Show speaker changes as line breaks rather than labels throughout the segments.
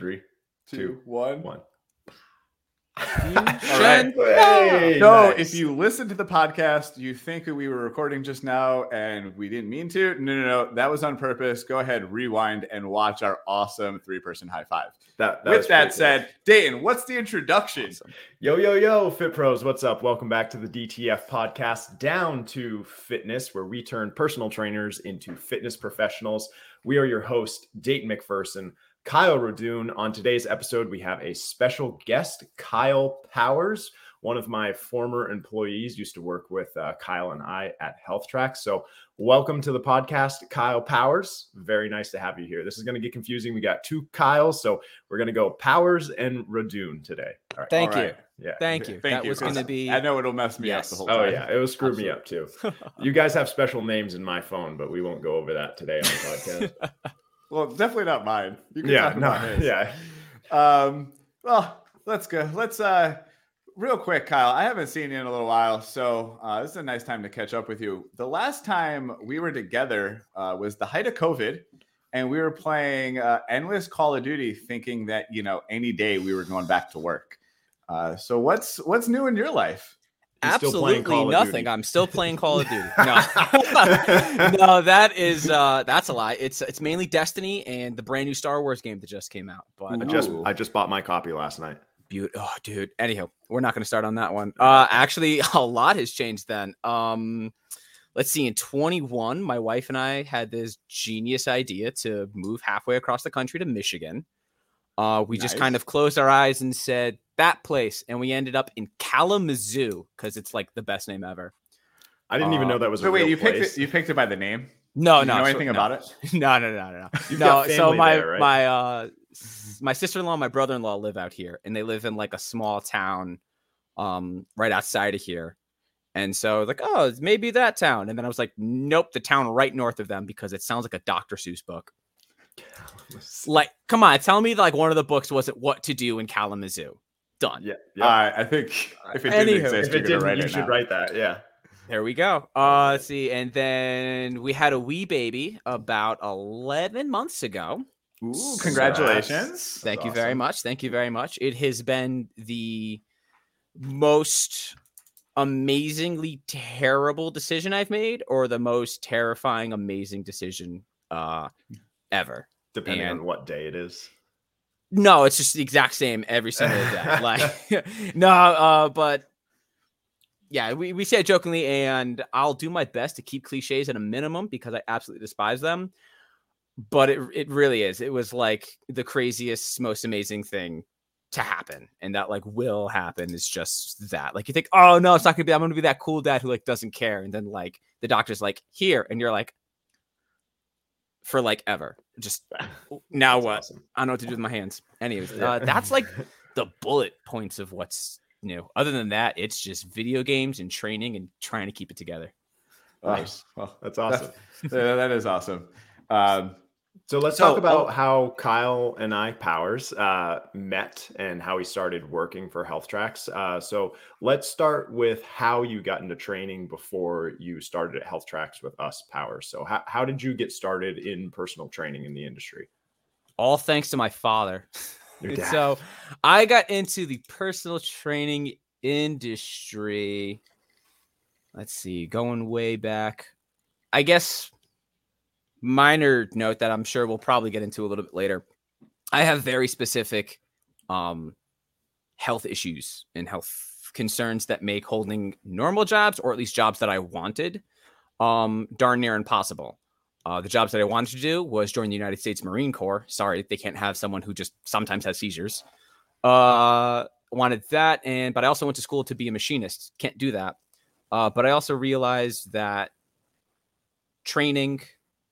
Three,
two,
two,
one.
one.
right.
Hey,
So,
nice.
if you listen to the podcast, you think that we were recording just now and we didn't mean to. No, no, no. That was on purpose. Go ahead, rewind, and watch our awesome three person high five.
that, that
With that
pretty
said, Dayton, what's the introduction?
Awesome. Yo, yo, yo, Fit Pros, what's up? Welcome back to the DTF podcast, Down to Fitness, where we turn personal trainers into fitness professionals. We are your host, Dayton McPherson, Kyle Radune. On today's episode, we have a special guest, Kyle Powers. One of my former employees used to work with uh, Kyle and I at Health Track. So, welcome to the podcast, Kyle Powers. Very nice to have you here. This is going to get confusing. We got two Kyles, so we're going to go Powers and Radune today. All right.
Thank
All
you.
right.
Yeah.
Thank you.
Thank
that
you,
was going to be.
I know it'll mess me
Yes.
up the whole
Oh yeah, it was screwed me up too. You guys have special names in my phone, but we won't go over that today on the podcast.
Well, definitely not mine. You can
yeah, no,
his.
yeah.
Um, well, let's go. Let's uh real quick, Kyle. I haven't seen you in a little while, so uh, this is a nice time to catch up with you. The last time we were together uh, was the height of COVID, and we were playing uh, endless Call of Duty, thinking that you know any day we were going back to work. Uh, so what's what's new in your life?
He's still
Absolutely
Call
nothing. I'm still playing Call of Duty. No, no, that is uh, that's a lie. It's it's mainly Destiny and the brand new Star Wars game that just came out. But
I just
Ooh.
I just bought my copy last night.
Beaut- oh, dude. Anyhow, we're not going to start on that one. Uh, actually, a lot has changed then. Um, let's see. In 21, my wife and I had this genius idea to move halfway across the country to Michigan. Uh, we just kind of closed our eyes and said that place, and we ended up in Kalamazoo because it's like the best name ever.
I didn't even
Uh,
know that was
so
a
wait,
real
you
place.
picked it. You picked it by the name.
No,
Do
no.
you know
so-
anything
no.
about it?
No, no, no, no, no.
You've
no, so my
there, right?
my uh my sister-in-law, and my brother-in-law live out here, and they live in like a small town, um, right outside of here. And so I was like, oh, it's maybe that town. And then I was like, nope, the town right north of them because it sounds like a Dr. Seuss book. Like, come on, tell me like one of the books wasn't what to do in Kalamazoo. Done.
yeah, yeah.
Uh, I think if it didn't
Anywho.
exist,
if
you're
it didn't,
write
you
it
should
now.
write that. Yeah.
There we go. Uh, let's see. And then we had a wee baby about 11 months ago.
Ooh,
So
congratulations!
Thank you
awesome.
very much. Thank you very much. It has been the most amazingly terrible decision I've made, or the most terrifying, amazing decision uh ever.
Depending
And-
on what day it is.
No, it's just the exact same every single day. like no, uh, but yeah, we, we say it jokingly, and I'll do my best to keep cliches at a minimum because I absolutely despise them. But it it really is. It was like the craziest, most amazing thing to happen, and that like will happen is just that. Like you think, oh no, it's not gonna be. I'm gonna be that cool dad who like doesn't care, and then like the doctor's like here, and you're like for like ever. Just now
That's
what?
awesome.
I don't know what to do with my hands. Anyways, uh, that's like the bullet points of what's new. Other than that, it's just video games and training and trying to keep it together.
Oh,
Nice.
well,
That's awesome.
that- that is awesome. Um,
So let's
So,
talk about
oh-
how Kyle and I Powers uh, met and how we started working for Health Tracks. Uh, so let's start with how you got into training before you started at Health Tracks with us Powers. So how, how did you get started in personal training in the industry?
All thanks to my father.
Your dad.
so I got into the personal training industry. Let's see, going way back. I guess minor note that I'm sure we'll probably get into a little bit later. I have very specific um health issues and health concerns that make holding normal jobs or at least jobs that I wanted um darn near impossible. Uh, the jobs that I wanted to do was join the United States Marine Corps. Sorry, they can't have someone who just sometimes has seizures. Uh, wanted that, and but I also went to school to be a machinist. Can't do that. Uh, but I also realized that training,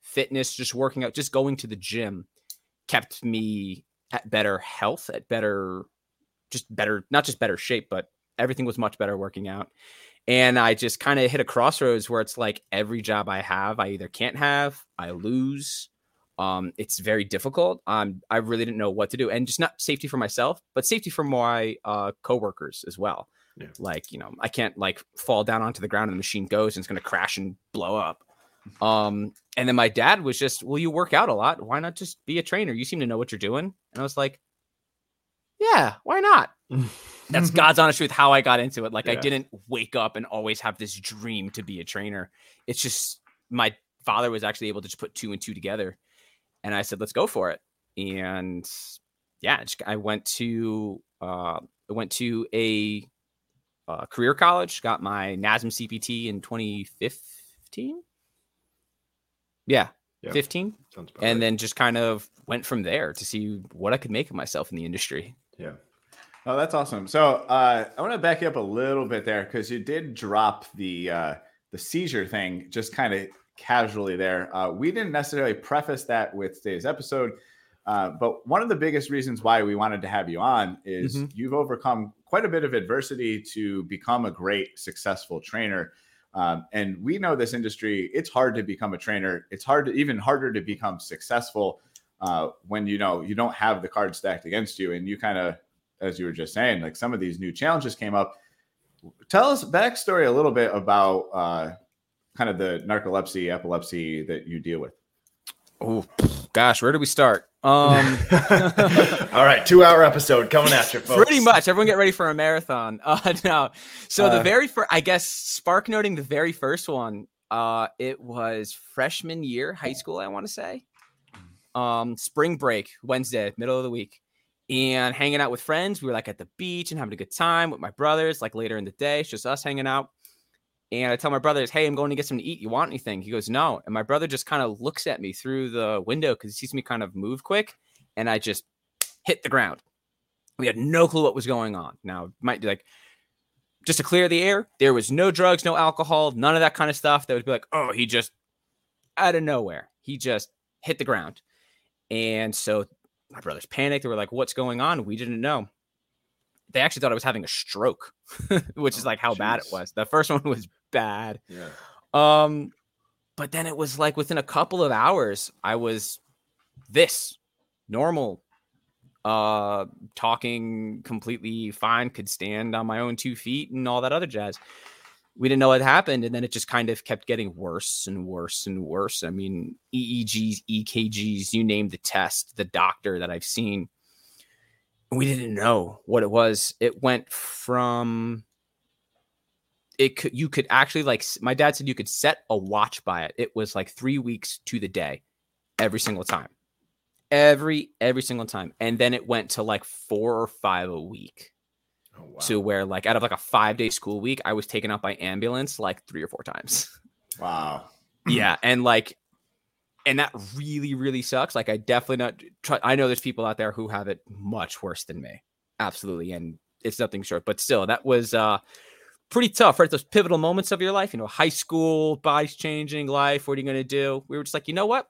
fitness, just working out, just going to the gym kept me at better health, at better, just better, not just better shape, but everything was much better working out. And I just kind of hit a crossroads where it's like every job I have, I either can't have, I lose. Um, it's very difficult. Um, I really didn't know what to do, and just not safety for myself, but safety for my uh coworkers as well.
Yeah.
Like you know, I can't like fall down onto the ground and the machine goes and it's gonna crash and blow up. Um, and then my dad was just, "Well, you work out a lot. Why not just be a trainer? You seem to know what you're doing." And I was like, yeah, why not? That's God's honest truth. How I got into it. Like I didn't wake up and always have this dream to be a trainer. It's just my father was actually able to just put two and two together, and I said, "Let's go for it." And yeah, I went to uh, I went to a uh, career college, got my NASM CPT in 2015. Yeah,
Yeah.
15
Sounds about
and
right.
then just kind of went from there to see what I could make of myself in the industry.
yeah.
Oh, that's awesome. So uh, I want to back you up a little bit there because you did drop the uh, the seizure thing just kind of casually there. Uh, we didn't necessarily preface that with today's episode, uh, but one of the biggest reasons why we wanted to have you on is
Mhm.
you've overcome quite a bit of adversity to become a great, successful trainer. Um, and we know this industry; it's hard to become a trainer. It's hard to even harder to become successful uh, when you know you don't have the cards stacked against you, and you kind of as you were just saying, like some of these new challenges came up. Tell us backstory a little bit about uh, kind of the narcolepsy, epilepsy that you deal with.
Oh gosh, where do we start? Um
All right, two hour episode coming at you, folks.
pretty much everyone get ready for a marathon. Uh no. So the
Uh,
very first I guess spark noting the very first one, uh it was freshman year, high school, I want to say. Um spring break, Wednesday, middle of the week. And hanging out with friends. We were like at the beach and having a good time with my brothers, like later in the day. It's just us hanging out. And I tell my brothers, hey, I'm going to get something to eat. You want anything? He goes, no. And my brother just kind of looks at me through the window because he sees me kind of move quick. And I just hit the ground. We had no clue what was going on. Now, it might be like, just to clear the air, there was no drugs, no alcohol, none of that kind of stuff that would be like, oh, he just out of nowhere, he just hit the ground. And so my brothers panicked. They were like, what's going on? We didn't know. They actually thought I was having a stroke, which is
Oh,
like how bad it was. The first one was bad.
Yeah.
Um, but then it was like within a couple of hours, I was this normal, uh, talking completely fine, could stand on my own two feet and all that other jazz. We didn't know what happened, and then it just kind of kept getting worse and worse and worse. I mean, EEGs, EKGs, you name the test, the doctor that I've seen. We didn't know what it was. It went from it could you could actually like my dad said you could set a watch by it. It was like three weeks to the day every single time. Every every single time. And then it went to like four or five a week.
Oh, wow.
to where like out of like a five day school week i was taken out by ambulance like three or four times.
Wow.
yeah and like and that really really sucks. Like i definitely not try i know there's people out there who have it much worse than me. Absolutely and it's nothing short but still that was uh pretty tough right those pivotal moments of your life you know high school body's changing life what are you going to do we were just like you know what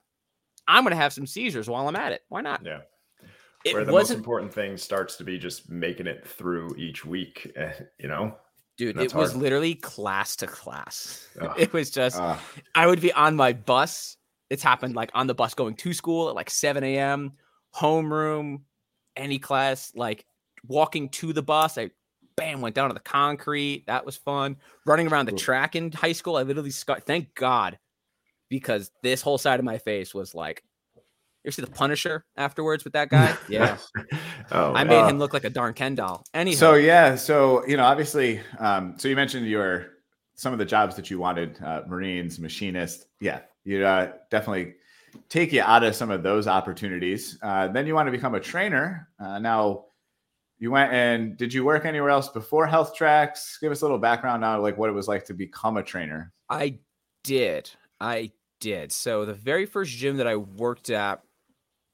i'm going to have some seizures while i'm at it why not
yeah.
it
Where the most important thing starts to be just making it through each week, eh, you know?
dude it was
hard.
literally class to class
Ugh.
it was just
Uh,
I would be on my bus. It's happened like on the bus going to school at like 7 a.m., homeroom, any class, like walking to the bus. I bam went down to the concrete. That was fun. Running around the track in high school, I literally scar- thank God because this whole side of my face was like, you see the Punisher afterwards with that guy? Yeah.
oh,
I made
Uh,
him look like a darn Ken doll. Anyhow,
so yeah, so you know, obviously, um, so you mentioned your some of the jobs that you wanted, uh, Marines, machinist. Yeah, you uh, definitely take you out of some of those opportunities. Uh, then you want to become a trainer. Uh, now, you went and did you work anywhere else before Health Tracks? Give us a little background on like what it was like to become a trainer.
I did. I did. So the very first gym that I worked at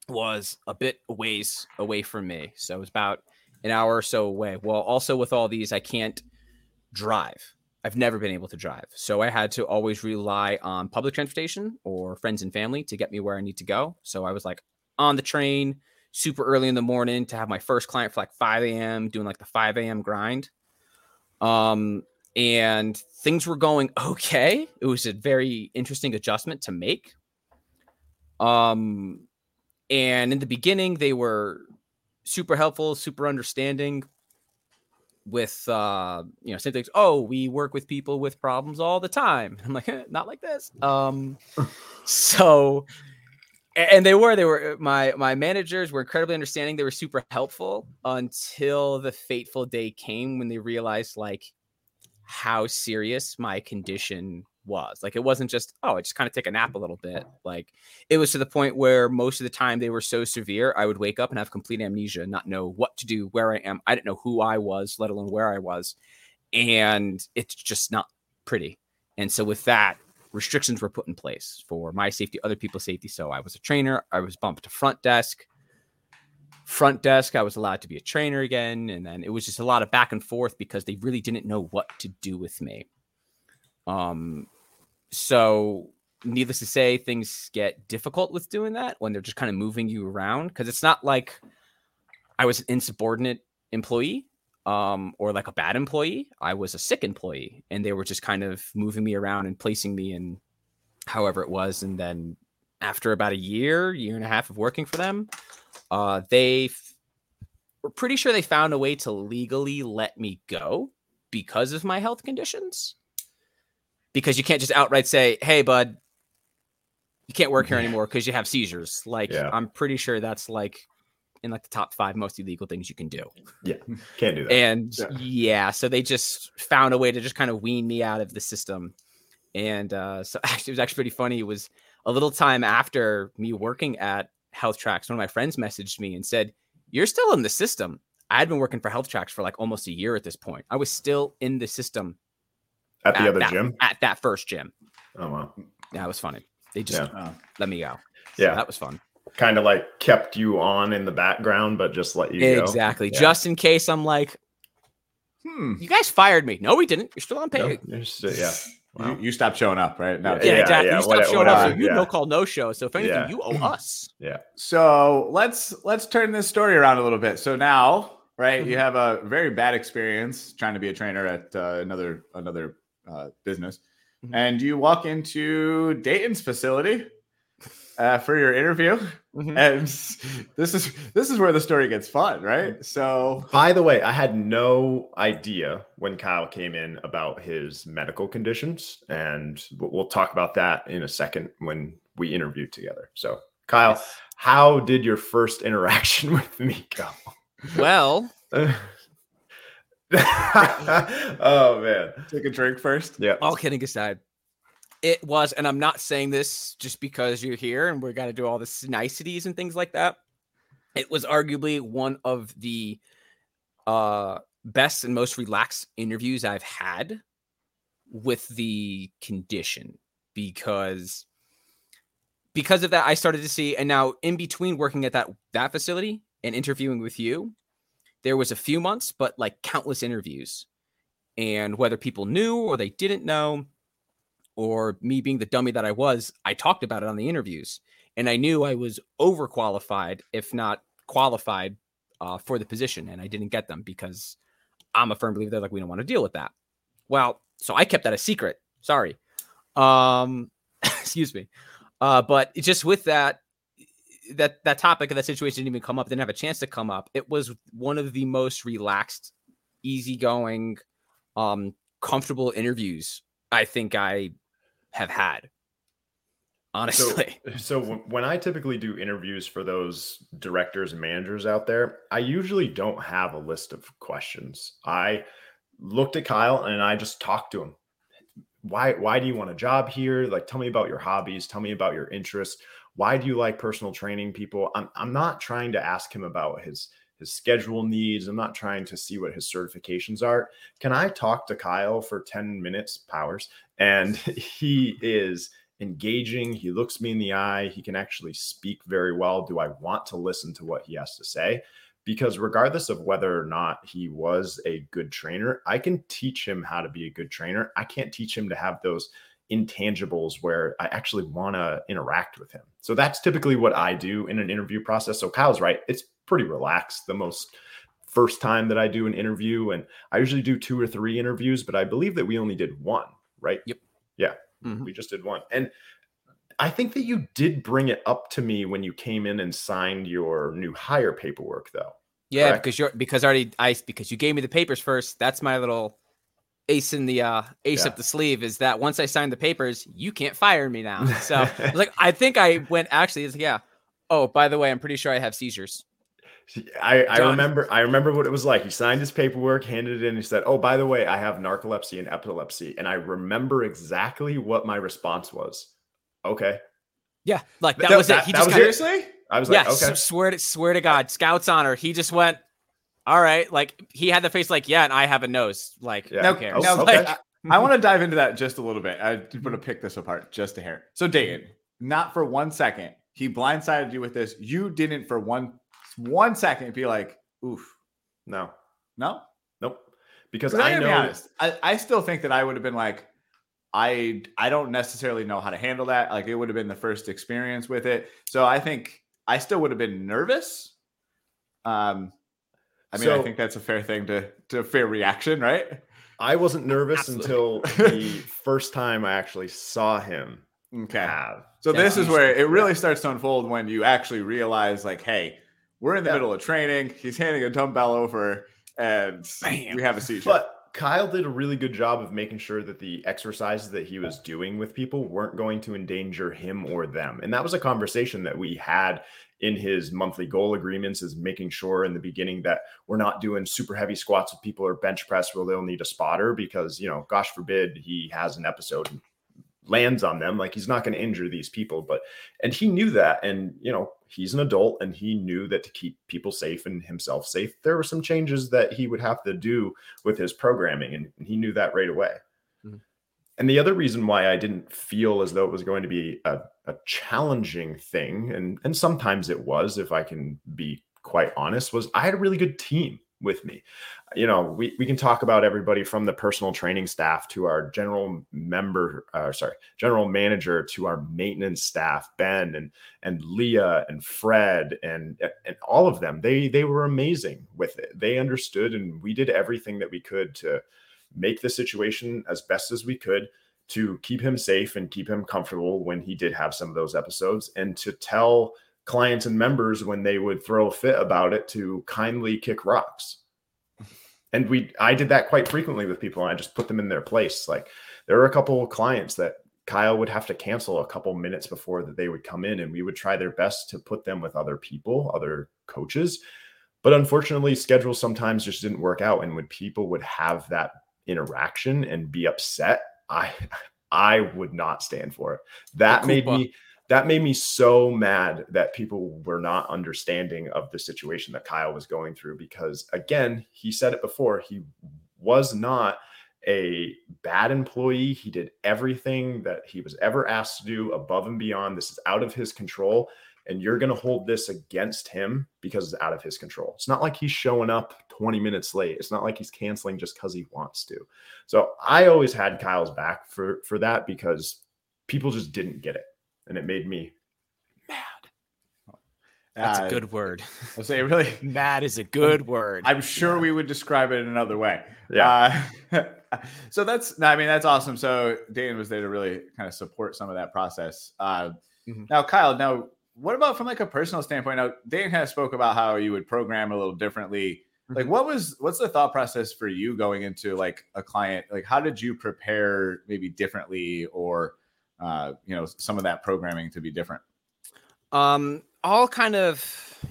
was a bit ways away from me. So it was about an hour or so away. Well, also with all these, I can't drive. I've never been able to drive. So I had to always rely on public transportation or friends and family to get me where I need to go. So I was like on the train super early in the morning to have my first client for like 5 a.m., doing like the 5 a.m. grind. Um, and things were going okay. It was a very interesting adjustment to make. Um, and in the beginning, they were super helpful, super understanding with uh you know same things oh we work with people with problems all the time i'm like "Eh, not like this um so and they were they were uh, my my managers were incredibly understanding. They were super helpful until the fateful day came when they realized like how serious my condition was. Like it wasn't just oh i just kind of take a nap a little bit. Like it was to the point where most of the time they were so severe i would wake up and have complete amnesia not know what to do where i am. I didn't know who i was let alone where i was. And it's just not pretty. And so with that restrictions were put in place for my safety, other people's safety. So I was a trainer. I was bumped to front desk. Front desk, I was allowed to be a trainer again. And then it was just a lot of back and forth because they really didn't know what to do with me. Um, so needless to say, things get difficult with doing that when they're just kind of moving you around because it's not like I was an insubordinate employee um, or like a bad employee. I was a sick employee, and they were just kind of moving me around and placing me in however it was. And then after about a year, year and a half of working for them, uh, they f- were pretty sure they found a way to legally let me go because of my health conditions. Because you can't just outright say, "Hey, bud, you can't work here anymore because you have seizures." Like,
Yeah.
I'm pretty sure that's like in like the top five most illegal things you can do.
Yeah, can't do that.
And
Yeah.
yeah. so they just found a way to just kind of wean me out of the system. And uh, so actually, it was actually pretty funny. It was a little time after me working at Health Tracks. One of my friends messaged me and said, "You're still in the system." I had been working for Health Tracks for like almost a year at this point. I was still in the system
At the
at
other
that,
gym.
at that first gym.
Oh wow.
Yeah, it was funny. They just
Yeah.
Let me go. So
Yeah.
that was fun.
Kind of like kept you on in the background, but just let you go.
Exactly.
Yeah.
Just in case I'm like,
Hmm.
you guys fired me. No, we didn't. You're still on
No,
pay.
you're just- yeah. Wow.
You, you stopped showing up, right? Now,
Yeah,
Yeah,
yeah,
exactly.
yeah,
you stopped
what-
showing up, so you
yeah.
no call, no show. So if anything,
Yeah.
you owe us.
Yeah.
So let's let's turn this story around a little bit. So now, right, you have a very bad experience trying to be a trainer at uh, another another uh, business,
Mhm.
and you walk into Dayton's facility uh, for your interview,
Mhm.
and this is this is where the story gets fun, right? So
By the way, I had no idea when Kyle came in about his medical conditions, and we'll we'll talk about that in a second when we interview together. So, Kyle, how did your first interaction with me go?
Well,
oh man,
take a drink first.
yeah.
all kidding aside, it was, and I'm not saying this just because you're here and we're got to do all the niceties and things like that. It was arguably one of the uh, best and most relaxed interviews I've had with the condition because because of that I started to see and now in between working at that that facility and interviewing with you there was a few months but like countless interviews and whether people knew or they didn't know or me being the dummy that I was I talked about it on the interviews and I knew I was overqualified if not qualified uh, for the position and I didn't get them because I'm a firm believer they're like we don't want to deal with that. Well so I kept that a secret sorry. Um excuse me. Uh but just with that that that topic of that situation didn't even come up didn't have a chance to come up it was one of the most relaxed easygoing um comfortable interviews i think i have had honestly
So w- when I typically do interviews for those directors and managers out there, I usually don't have a list of questions. I looked at Kyle and I just talked to him. Why why do you want a job here? Like tell me about your hobbies, tell me about your interests. Why do you like personal training people? I'm I'm not trying to ask him about his his schedule needs. I'm not trying to see what his certifications are. Can I talk to Kyle for 10 minutes, powers? And he is engaging. He looks me in the eye. He can actually speak very well. Do I want to listen to what he has to say? Because regardless of whether or not he was a good trainer, I can teach him how to be a good trainer. I can't teach him to have those intangibles where I actually want to interact with him. So that's typically what I do in an interview process. So Kyle's right. It's pretty relaxed the most first time that I do an interview. And I usually do two or three interviews, but I believe that we only did one, right?
Yep.
Yeah.
Mhm.
We just did one. And I think that you did bring it up to me when you came in and signed your new hire paperwork, though.
yeah
correct.
because you're because already i because you gave me the papers first that's my little ace in the uh ace
Yeah.
up the sleeve is that once i signed the papers you can't fire me now so I was like i think i went actually it's- yeah Oh, by the way, I'm pretty sure I have seizures.
I, I remember I remember what it was like. He signed his paperwork, handed it in. He said, "Oh, by the way, I have narcolepsy and epilepsy." And I remember exactly what my response was. Okay.
Yeah, like that, that was that, it. He just
seriously.
I was like,
yeah,
okay.
swear to swear to God, Scouts honor. He just went, all right. Like he had the face, like, yeah, and I have a nose. Like, yeah.
now, cares? Now, okay. like, I, I want to dive into that just a little bit. I want to pick this apart just a hair. So, Dayton, not for one second, he blindsided you with this. You didn't for one one second be like, oof.
No.
No?
Nope. Because I, I know be
honest, I, I still think that I would have been like, I I don't necessarily know how to handle that. Like it would have been the first experience with it. So I think I still would have been nervous. Um I mean, so, I think that's a fair thing to to fair reaction, right?
I wasn't nervous Absolutely. until the first time I actually saw him.
Okay. Have. So this is where it really starts to unfold when you actually realize, like, hey, we're in the yeah. middle of training. He's handing a dumbbell over, and Bam. we have a seizure.
But Kyle did a really good job of making sure that the exercises that he was doing with people weren't going to endanger him or them. And that was a conversation that we had in his monthly goal agreements is making sure in the beginning that we're not doing super heavy squats with people or bench press where they'll need a spotter because, you know, gosh forbid he has an episode lands on them like he's not going to injure these people but and he knew that and you know he's an adult and he knew that to keep people safe and himself safe there were some changes that he would have to do with his programming and he knew that right away. And the other reason why i didn't feel as though it was going to be a, a challenging thing and and sometimes it was if i can be quite honest was i had a really good team with me. You know, we, we can talk about everybody from the personal training staff to our general member, uh, sorry, general manager to our maintenance staff, Ben and and Leah and Fred and and all of them. They they were amazing with it. They understood, and we did everything that we could to make the situation as best as we could to keep him safe and keep him comfortable when he did have some of those episodes, and to tell clients and members when they would throw a fit about it to kindly kick rocks. And we I did that quite frequently with people and I just put them in their place. Like there were a couple of clients that Kyle would have to cancel a couple minutes before that they would come in and we would try their best to put them with other people, other coaches. But unfortunately, schedules sometimes just didn't work out. And when people would have that interaction and be upset, I I would not stand for it. That made me that made me so mad that people were not understanding of the situation that Kyle was going through because again, he said it before, he was not a bad employee. He did everything that he was ever asked to do above and beyond. This is out of his control. And you're going to hold this against him because it's out of his control. It's not like he's showing up 20 minutes late. It's not like he's canceling just because he wants to. So I always had Kyle's back for, for that because people just didn't get it and it made me mad.
That's uh, a good word.
I'll say really
mad is a good word.
I'm sure yeah. we would describe it another way. Yeah. Uh, so that's I mean that's awesome. So Dan was there to really kind of support some of that process. Uh, mm-hmm. Now, Kyle, now what about from like a personal standpoint? Now, Dan kind of spoke about how you would program a little differently. Like, mm-hmm. what was what's the thought process for you going into like a client? Like, how did you prepare maybe differently or uh, you know some of that programming to be different?
Um, all kind of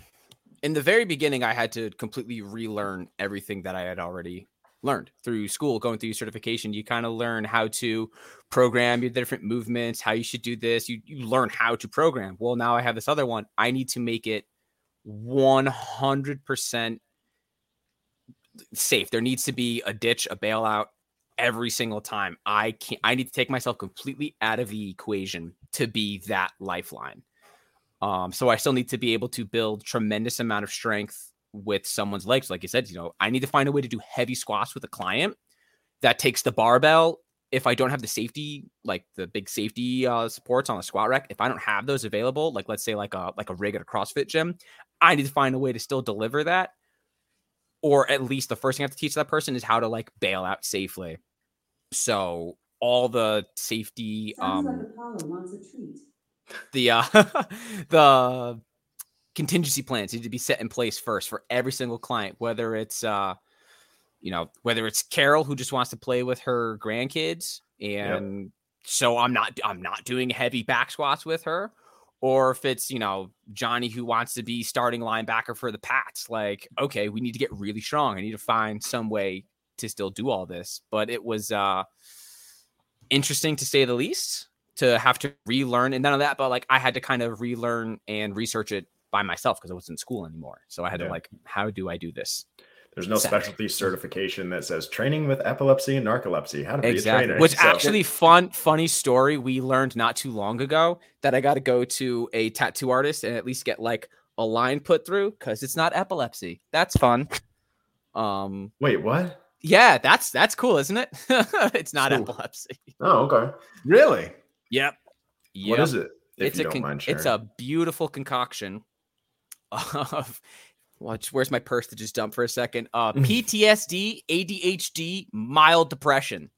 in the very beginning, I had to completely relearn everything that I had already learned through school, going through certification. You kind of learn how to program your different movements, how you should do this. You you learn how to program. Well, now I have this other one. I need to make it 100% safe. There needs to be a ditch, a bailout, every single time. I can't I need to take myself completely out of the equation to be that lifeline. Um, so I still need to be able to build tremendous amount of strength with someone's legs. Like you said, you know, I need to find a way to do heavy squats with a client that takes the barbell. If I don't have the safety, like the big safety uh, supports on the squat rack, if I don't have those available, like let's say like a like a rig at a CrossFit gym, I need to find a way to still deliver that or at least the first thing I have to teach that person is how to like bail out safely. So all the safety Sounds um like wants a treat. the uh the contingency plans need to be set in place first for every single client, whether it's uh you know, whether it's Carol who just wants to play with her grandkids and yep. so I'm not I'm not doing heavy back squats with her or if it's you know Johnny who wants to be starting linebacker for the Pats. Like, okay, we need to get really strong. I need to find some way to still do all this. But it was uh interesting to say the least to have to relearn and none of that, but like I had to kind of relearn and research it by myself because I wasn't in school anymore. So I had
Yeah.
to like, how do I do this?
There's no
Exactly.
specialty certification that says training with epilepsy and narcolepsy. How to be a
Exactly.
trainer.
Which
So-
actually fun funny story we learned not too long ago that I got to go to a tattoo artist and at least get like a line put through because it's not epilepsy. That's fun. Um
Wait, what?
yeah, that's that's cool, isn't it? it's not
Cool.
epilepsy.
Oh, okay.
Really?
Yep.
What is it? If
it's
you
a
don't
con-
mind
it's a beautiful concoction of watch where's my purse to just dump for a second uh ptsd adhd mild depression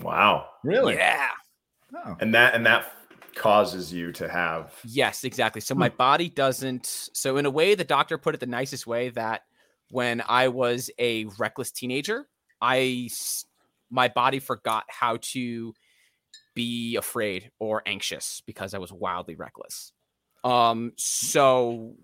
wow.
Really?
yeah
Oh.
And that and that causes you to have
yes exactly so
Hmm.
my body doesn't so in a way the doctor put it the nicest way that when i was a reckless teenager i my body forgot how to be afraid or anxious because i was wildly reckless um so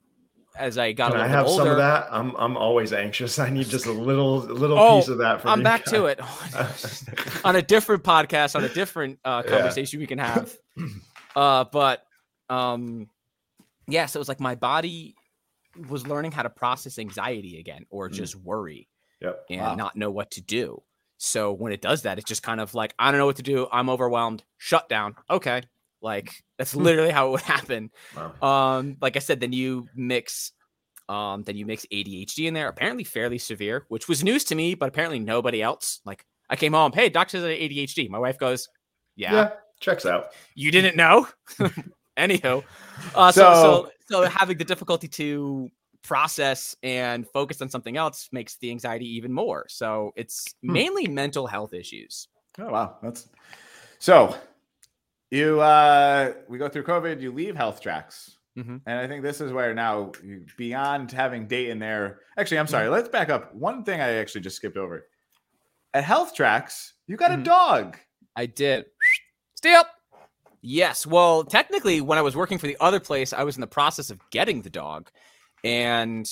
as i got
Can
a
I
little
have
older
some of that? I'm I'm always anxious. I need just a little little
Oh,
piece of that from
I'm back to
guys.
it on a different podcast, on a different uh,
Yeah.
conversation we can have. Uh, but um, yeah, so it was like my body was learning how to process anxiety again, or
Mm.
just worry
Yep.
and
Wow.
not know what to do. So when it does that, it's just kind of like I don't know what to do. I'm overwhelmed. Shut down. Okay, like that's literally how it would happen.
Wow.
Um, like I said, then you mix, um, then you mix ADHD in there. Apparently, fairly severe, which was news to me, but apparently nobody else. Like I came home, hey, doctor says I have ADHD. My wife goes,
Yeah.
yeah,
Checks out.
you didn't know. Anywho, uh, so, so
So-
so having the difficulty to process and focus on something else makes the anxiety even more. So it's
Hmm.
mainly mental health issues.
Oh wow, that's so. You uh, we go through COVID. You leave Health Tracks,
Mhm.
and I think this is where now beyond having Dayton there. Actually, I'm sorry. Let's back up. One thing I actually just skipped over. At Health Tracks, you got
Mhm.
a dog.
I did. Steel. Yes. Well, technically, when I was working for the other place, I was in the process of getting the dog, and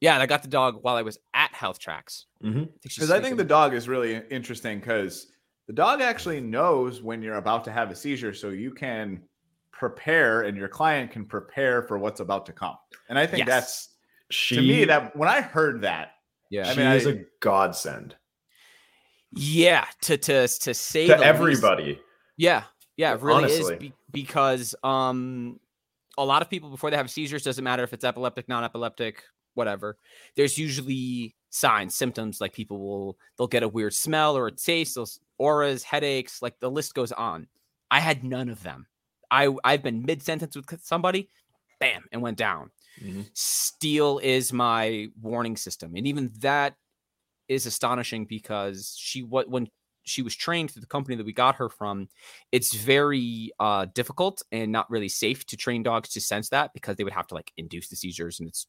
yeah, and I got the dog while I was at Health Tracks.
Mhm.
I think
Because I think the dog is really interesting because the dog actually knows when you're about to have a seizure, so you can prepare and your client can prepare for what's about to come. And I think
Yes.
that's
She
to me that when I heard that,
yeah,
I
she
mean,
is
I-
a godsend
yeah. To to to say
to
the least.
everybody.
Yeah, yeah, it really
Honestly.
is be- because um, a lot of people before they have seizures doesn't matter if it's epileptic, non-epileptic, whatever. There's usually signs, symptoms like people will they'll get a weird smell or a taste, those auras, headaches, like the list goes on. I had none of them. I I've been mid sentence with somebody, bam, and went down.
Mhm.
Steel is my warning system, and even that is astonishing because she what when she was trained through the company that we got her from, it's very uh, difficult and not really safe to train dogs to sense that because they would have to like induce the seizures and it's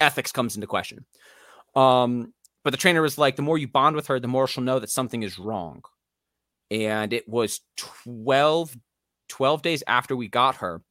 ethics comes into question. Um, but the trainer was like, the more you bond with her, the more she'll know that something is wrong. And it was 12, 12 days after we got her.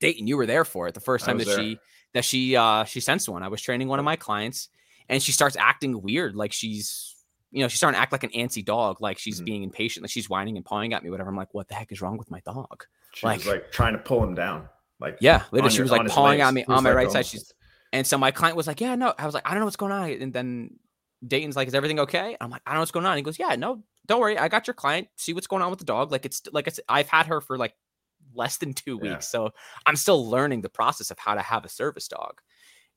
Dayton, you were there for it. The first time that
there.
she that she uh she sensed one. I was training one of my clients and she starts acting weird, like she's you know, she's starting to act like an antsy dog, like she's
Mhm.
being impatient, like she's whining and pawing at me, whatever. I'm like, what the heck is wrong with my dog?
She was
Like-
like trying to pull him down. Like
Yeah, literally, she was like pawing at me on my
like,
right side. She's and so my client was like, "Yeah, no." I was like, "I don't know what's going on." And then Dayton's like, "Is everything okay?" I'm like, "I don't know what's going on." he goes, "Yeah, no, don't worry. I got your client. See what's going on with the dog. Like it's like I said, I've had her for like less than two
Yeah.
weeks, so I'm still learning the process of how to have a service dog."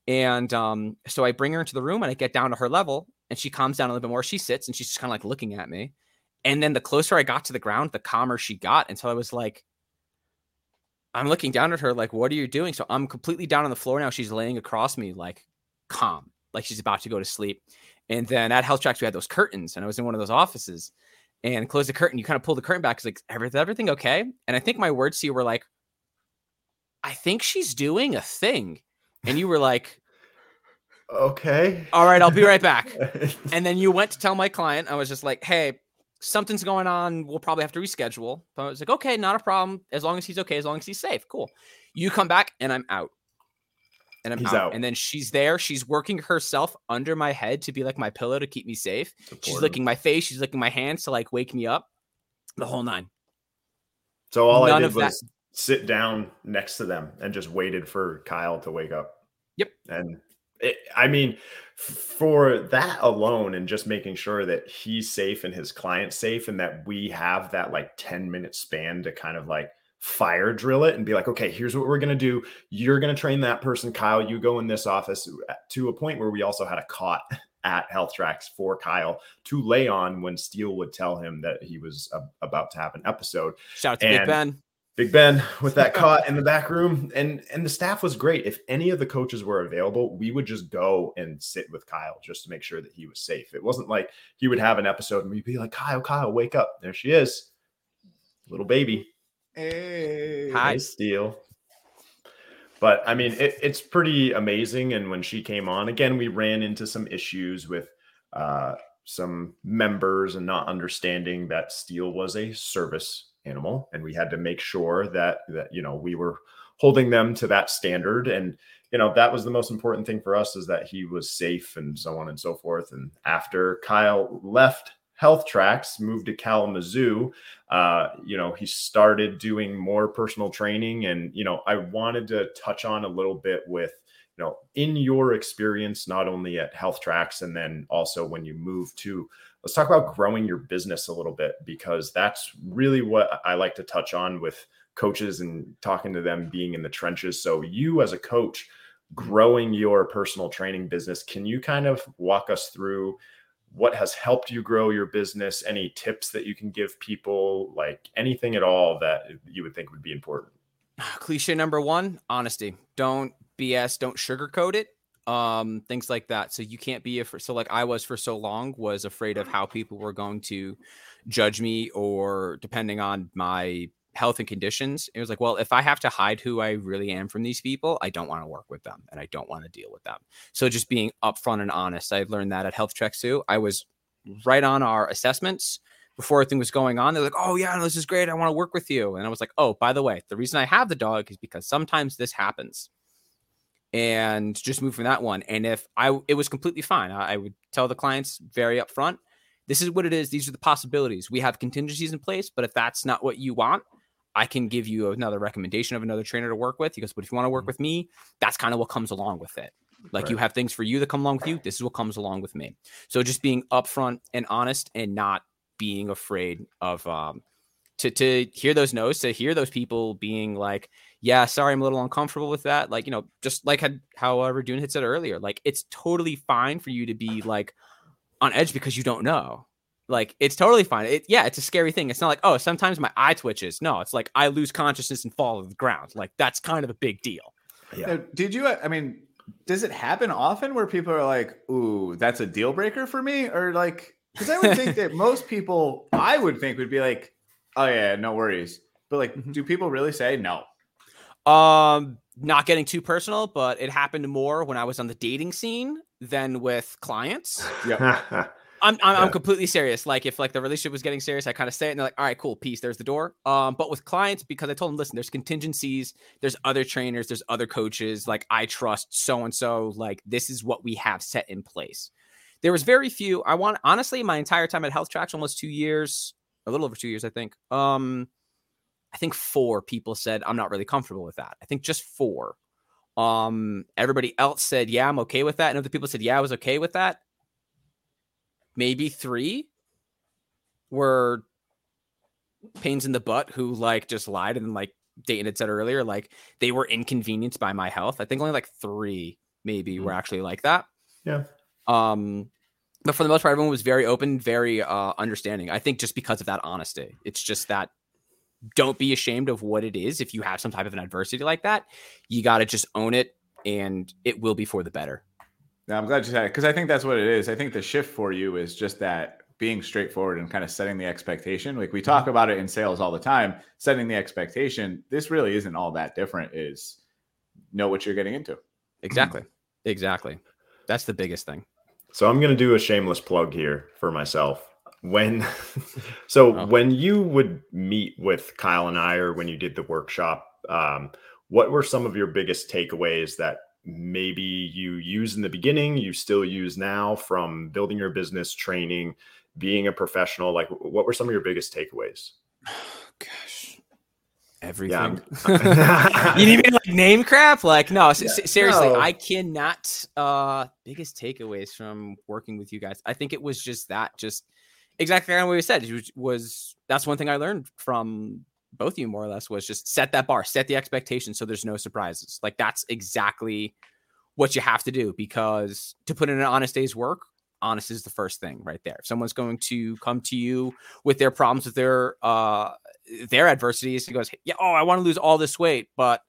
And um, so I bring her into the room and I get down to her level, and she calms down a little bit more. She sits and she's just kind of like looking at me. And then the closer I got to the ground, the calmer she got until I was like, I'm looking down at her like, what are you doing? So I'm completely down on the floor now. She's laying across me, like calm, like she's about to go to sleep. And then at Health Tracks, we had those curtains, and I was in one of those offices and closed the curtain. You kind of pull the curtain back. It's like, everything, everything okay? And I think my words to you were like, I think she's doing a thing. And you were like,
Okay.
all right, I'll be right back. And then you went to tell my client, I was just like, hey, something's going on. We'll probably have to reschedule. But I was like, okay, not a problem. As long as he's okay, as long as he's safe. Cool. You come back and I'm out. And I'm out.
out.
And then she's there. She's working herself under my head to be like my pillow to keep me safe. She's licking my face. She's licking my hands to like wake me up. The whole nine.
So all I did
of that-
was sit down next to them and just waited for Kyle to wake up.
Yep.
And it, I mean, for that alone and just making sure that he's safe and his client's safe and that we have that like 10 minute span to kind of like fire drill it and be like, okay, here's what we're going to do. You're going to train that person, Kyle. You go in this office uh, to a point where we also had a cot at Health Tracks for Kyle to lay on when Steel would tell him that he was uh, about to have an episode.
Shout out to Big Ben.
Big Ben with that cot in the back room, and and the staff was great. If any of the coaches were available, we would just go and sit with Kyle just to make sure that he was safe. It wasn't like he would have an episode and we'd be like, Kyle, Kyle, wake up! There she is, little baby.
Hey.
Hi.
Hey, Steel. But I mean, it, it's pretty amazing. And when she came on, again, we ran into some issues with uh, some members and not understanding that Steel was a service animal, and we had to make sure that that you know we were holding them to that standard. And you know that was the most important thing for us is that he was safe and so on and so forth. And after Kyle left Health Tracks, moved to Kalamazoo, uh, you know, he started doing more personal training. And, you know, I wanted to touch on a little bit with, you know, in your experience, not only at Health Tracks and then also when you move to, let's talk about growing your business a little bit, because that's really what I like to touch on with coaches and talking to them being in the trenches. So, you as a coach, growing your personal training business, can you kind of walk us through? what has helped you grow your business any tips that you can give people like anything at all that you would think would be important
Cliche number one: honesty. Don't BS. Don't sugarcoat it. Um, things like that. So you can't be a so like I was for so long was afraid of how people were going to judge me or depending on my health and conditions. It was like, well, if I have to hide who I really am from these people, I don't want to work with them and I don't want to deal with them. So just being upfront and honest. I learned that at Health Tracks too. I was right on our assessments before everything was going on. They're like, oh yeah, this is great. I want to work with you. And I was like, oh, by the way, the reason I have the dog is because sometimes this happens. And just move from that one. And if I it was completely fine. I, I would tell the clients very upfront, this is what it is. These are the possibilities. We have contingencies in place, but if that's not what you want, I can give you another recommendation of another trainer to work with. He goes, but if you want to work
Mhm.
with me, that's kind of what comes along with it. Like you have things for you that come along with you. This is what comes along with me. So just being upfront and honest and not being afraid of um to to hear those no's, to hear those people being like, yeah, sorry, I'm a little uncomfortable with that. Like, you know, just like had however Dune had said earlier, like it's totally fine for you to be like on edge because you don't know. Like it's totally fine. It, yeah, it's a scary thing. It's not like, oh, sometimes my eye twitches. No, it's like I lose consciousness and fall to the ground. Like that's kind of a big deal.
yeah
Now, did you? I mean, does it happen often where people are like, "Ooh, that's a deal breaker for me," or like, because I would think that most people, I would think, would be like, "Oh yeah, no worries." But like,
Mhm.
do people really say no?
Um, not getting too personal, but it happened more when I was on the dating scene than with clients. I'm I'm, I'm completely serious. Like if like the relationship was getting serious, I kind of say it and they're like, all right, cool, peace. There's the door. Um, but with clients, because I told them, listen, there's contingencies, there's other trainers, there's other coaches. Like I trust so and so. Like this is what we have set in place. There was very few. I want honestly, my entire time at Health Tracks, almost two years, a little over two years, I think. Um, I think four people said I'm not really comfortable with that. I think just four. Um, everybody else said, yeah, I'm okay with that. And other people said, yeah, I was okay with that maybe three were pains in the butt who like just lied and like Dayton had said earlier, like they were inconvenienced by my health. I think only like three maybe were actually like that.
Yeah.
Um, but for the most part, everyone was very open, very uh understanding. I think just because of that honesty. It's just that don't be ashamed of what it is. If you have some type of an adversity like that, you gotta just own it and it will be for the better.
No, I'm glad you said it because I think that's what it is. I think the shift for you is just that being straightforward and kind of setting the expectation. Like we mm-hmm. talk about it in sales all the time, setting the expectation. This really isn't all that different. Is know what you're getting into.
Exactly. Exactly. That's the biggest thing.
so i'm going to do a shameless plug here for myself when so
Oh.
when you would meet with Kyle and I or when you did the workshop, um, what were some of your biggest takeaways that maybe you use in the beginning, you still use now from building your business, training, being a professional? Like what were some of your biggest takeaways?
Gosh, everything.
I'm-
you need me to like name crap? Like, no,
Yeah,
s- seriously,
no.
I cannot. Uh, biggest takeaways from working with you guys. I think it was just that, just exactly what we said. Was, was that's one thing I learned from both of you more or less was just set that bar, set the expectation, so there's no surprises. Like that's exactly what you have to do because to put in an honest day's work. Honest is the first thing right there. If someone's going to come to you with their problems, with their uh their adversities, he goes, "Yeah, oh, I want to lose all this weight, but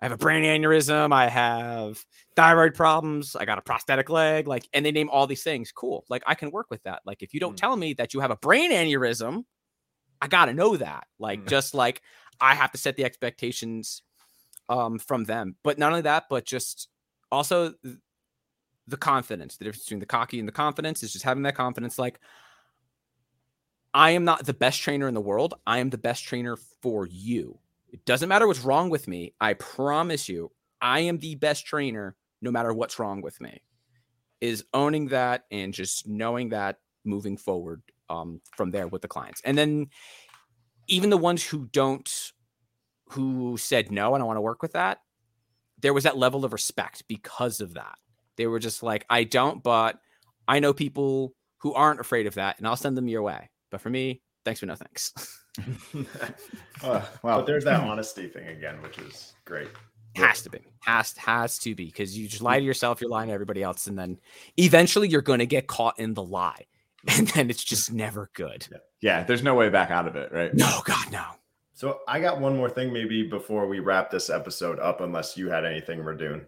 I have a brain aneurysm, I have thyroid problems, I got a prosthetic leg, like, and they name all these things. Cool, like I can work with that. Like, if you don't
Mm.
tell me that you have a brain aneurysm, I gotta know that. Like,
Mm.
just like I have to set the expectations um from them. But not only that, but just also the confidence. The difference between the cocky and the confidence is just having that confidence. Like, I am not the best trainer in the world. I am the best trainer for you. It doesn't matter what's wrong with me. I promise you, I am the best trainer no matter what's wrong with me. Is owning that and just knowing that moving forward um, from there with the clients. And then even the ones who don't, who said, no, I don't want to work with that, there was that level of respect because of that. They were just like, I don't, but I know people who aren't afraid of that and I'll send them your way. But for me, thanks, but no thanks.
Uh, well,
but there's that honesty thing again, which is great.
has to be has has to be because you just lie to yourself you're lying to everybody else and then eventually you're going to get caught in the lie and then it's just never good
yeah, there's no way back out of it, right?
no god no
So I got one more thing maybe before we wrap this episode up, unless you had anything, Radune.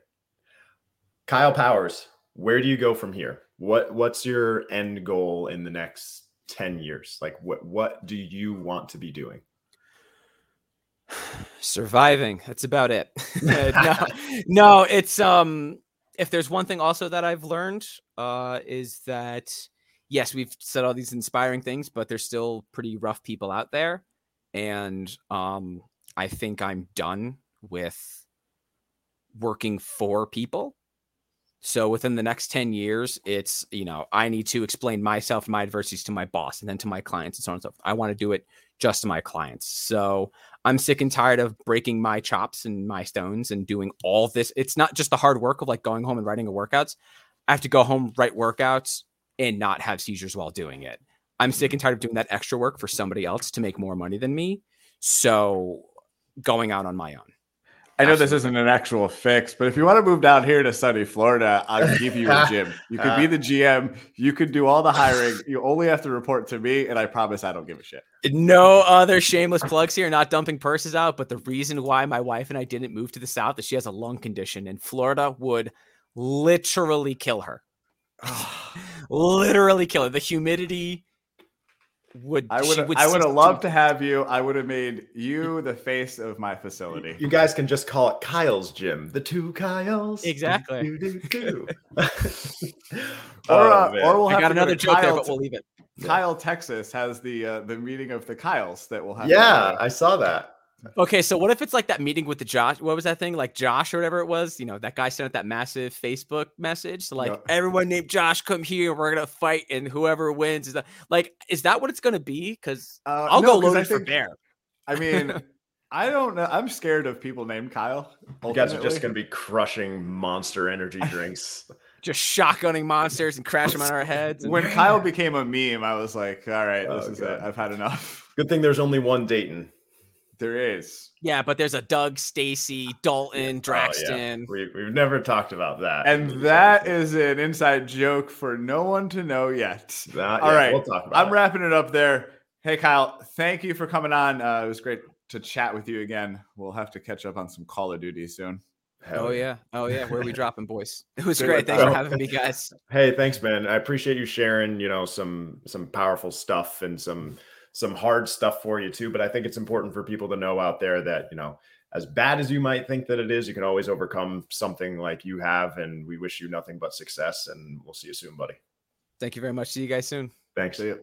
Kyle Powers, where do you go from here? What what's your end goal in the next 10 years? Like what what do you want to be doing?
surviving that's about it no, no it's um if there's one thing also that i've learned uh is that yes we've said all these inspiring things but there's still pretty rough people out there and um i think i'm done with working for people so within the next 10 years it's you know i need to explain myself and my adversities to my boss and then to my clients and so on and so forth i want to do it just to my clients so I'm sick and tired of breaking my chops and my stones and doing all this. It's not just the hard work of like going home and writing a workouts. I have to go home, write workouts, and not have seizures while doing it. I'm sick mm-hmm. and tired of doing that extra work for somebody else to make more money than me. So going out on my own.
I know this isn't an actual fix, but if you want to move down here to sunny Florida, I'll give you a gym. You could be the GM. You could do all the hiring. You only have to report to me, and I promise I don't give a shit.
No other shameless plugs here, not dumping purses out. But the reason why my wife and I didn't move to the South is she has a lung condition, and Florida would literally kill her. literally kill her. The humidity would.
I
she
would I would have loved to have you. I would have made you the face of my facility.
You guys can just call it Kyle's gym. The two Kyles.
Exactly.
Do, do, do, do.
Or,
Oh,
uh, or we'll
I
have
got
to
another
to
joke there,
Kyle,
but we'll leave it.
Kyle, Texas has the uh, the meeting of the Kyles that we'll have.
yeah, I saw that.
Okay, so what if it's like that meeting with the Josh? What was that thing? Like Josh or whatever it was? You know, that guy sent out that massive Facebook message. So like
Yeah.
everyone named Josh, come here. We're gonna fight, and whoever wins is that like is that what it's gonna be? Because.
Uh,
I'll
no,
go
'cause I
loaded for bear.
I mean, I don't know. I'm scared of people named Kyle.
You guys are just going to be crushing monster energy drinks.
Just shotgunning monsters and crash them on our heads. and-
when Kyle became a meme, I was like, all right, this
Oh,
is
God.
it. I've had enough.
Good thing there's only one Dayton.
There is.
yeah, but there's a Doug, Stacy, Dalton,
Oh,
Draxton.
We, we've never talked about that.
And that is an inside joke for no one to know yet.
Not
All
yet.
right,
We'll talk about
I'm
it.
wrapping it up there. Hey, Kyle, thank you for coming on. Uh, it was great to chat with you again. We'll have to catch up on some Call of Duty soon.
Hell
Oh yeah, oh yeah. Where are we dropping, boys? It was great. Thanks for having me, guys.
Hey, thanks, man. I appreciate you sharing, you know, some some powerful stuff and some some hard stuff for you too. But I think it's important for people to know out there that, you know, as bad as you might think that it is, you can always overcome something like you have. And we wish you nothing but success. And we'll see you soon, buddy.
Thank you very much. See you guys soon.
Thanks.
See you.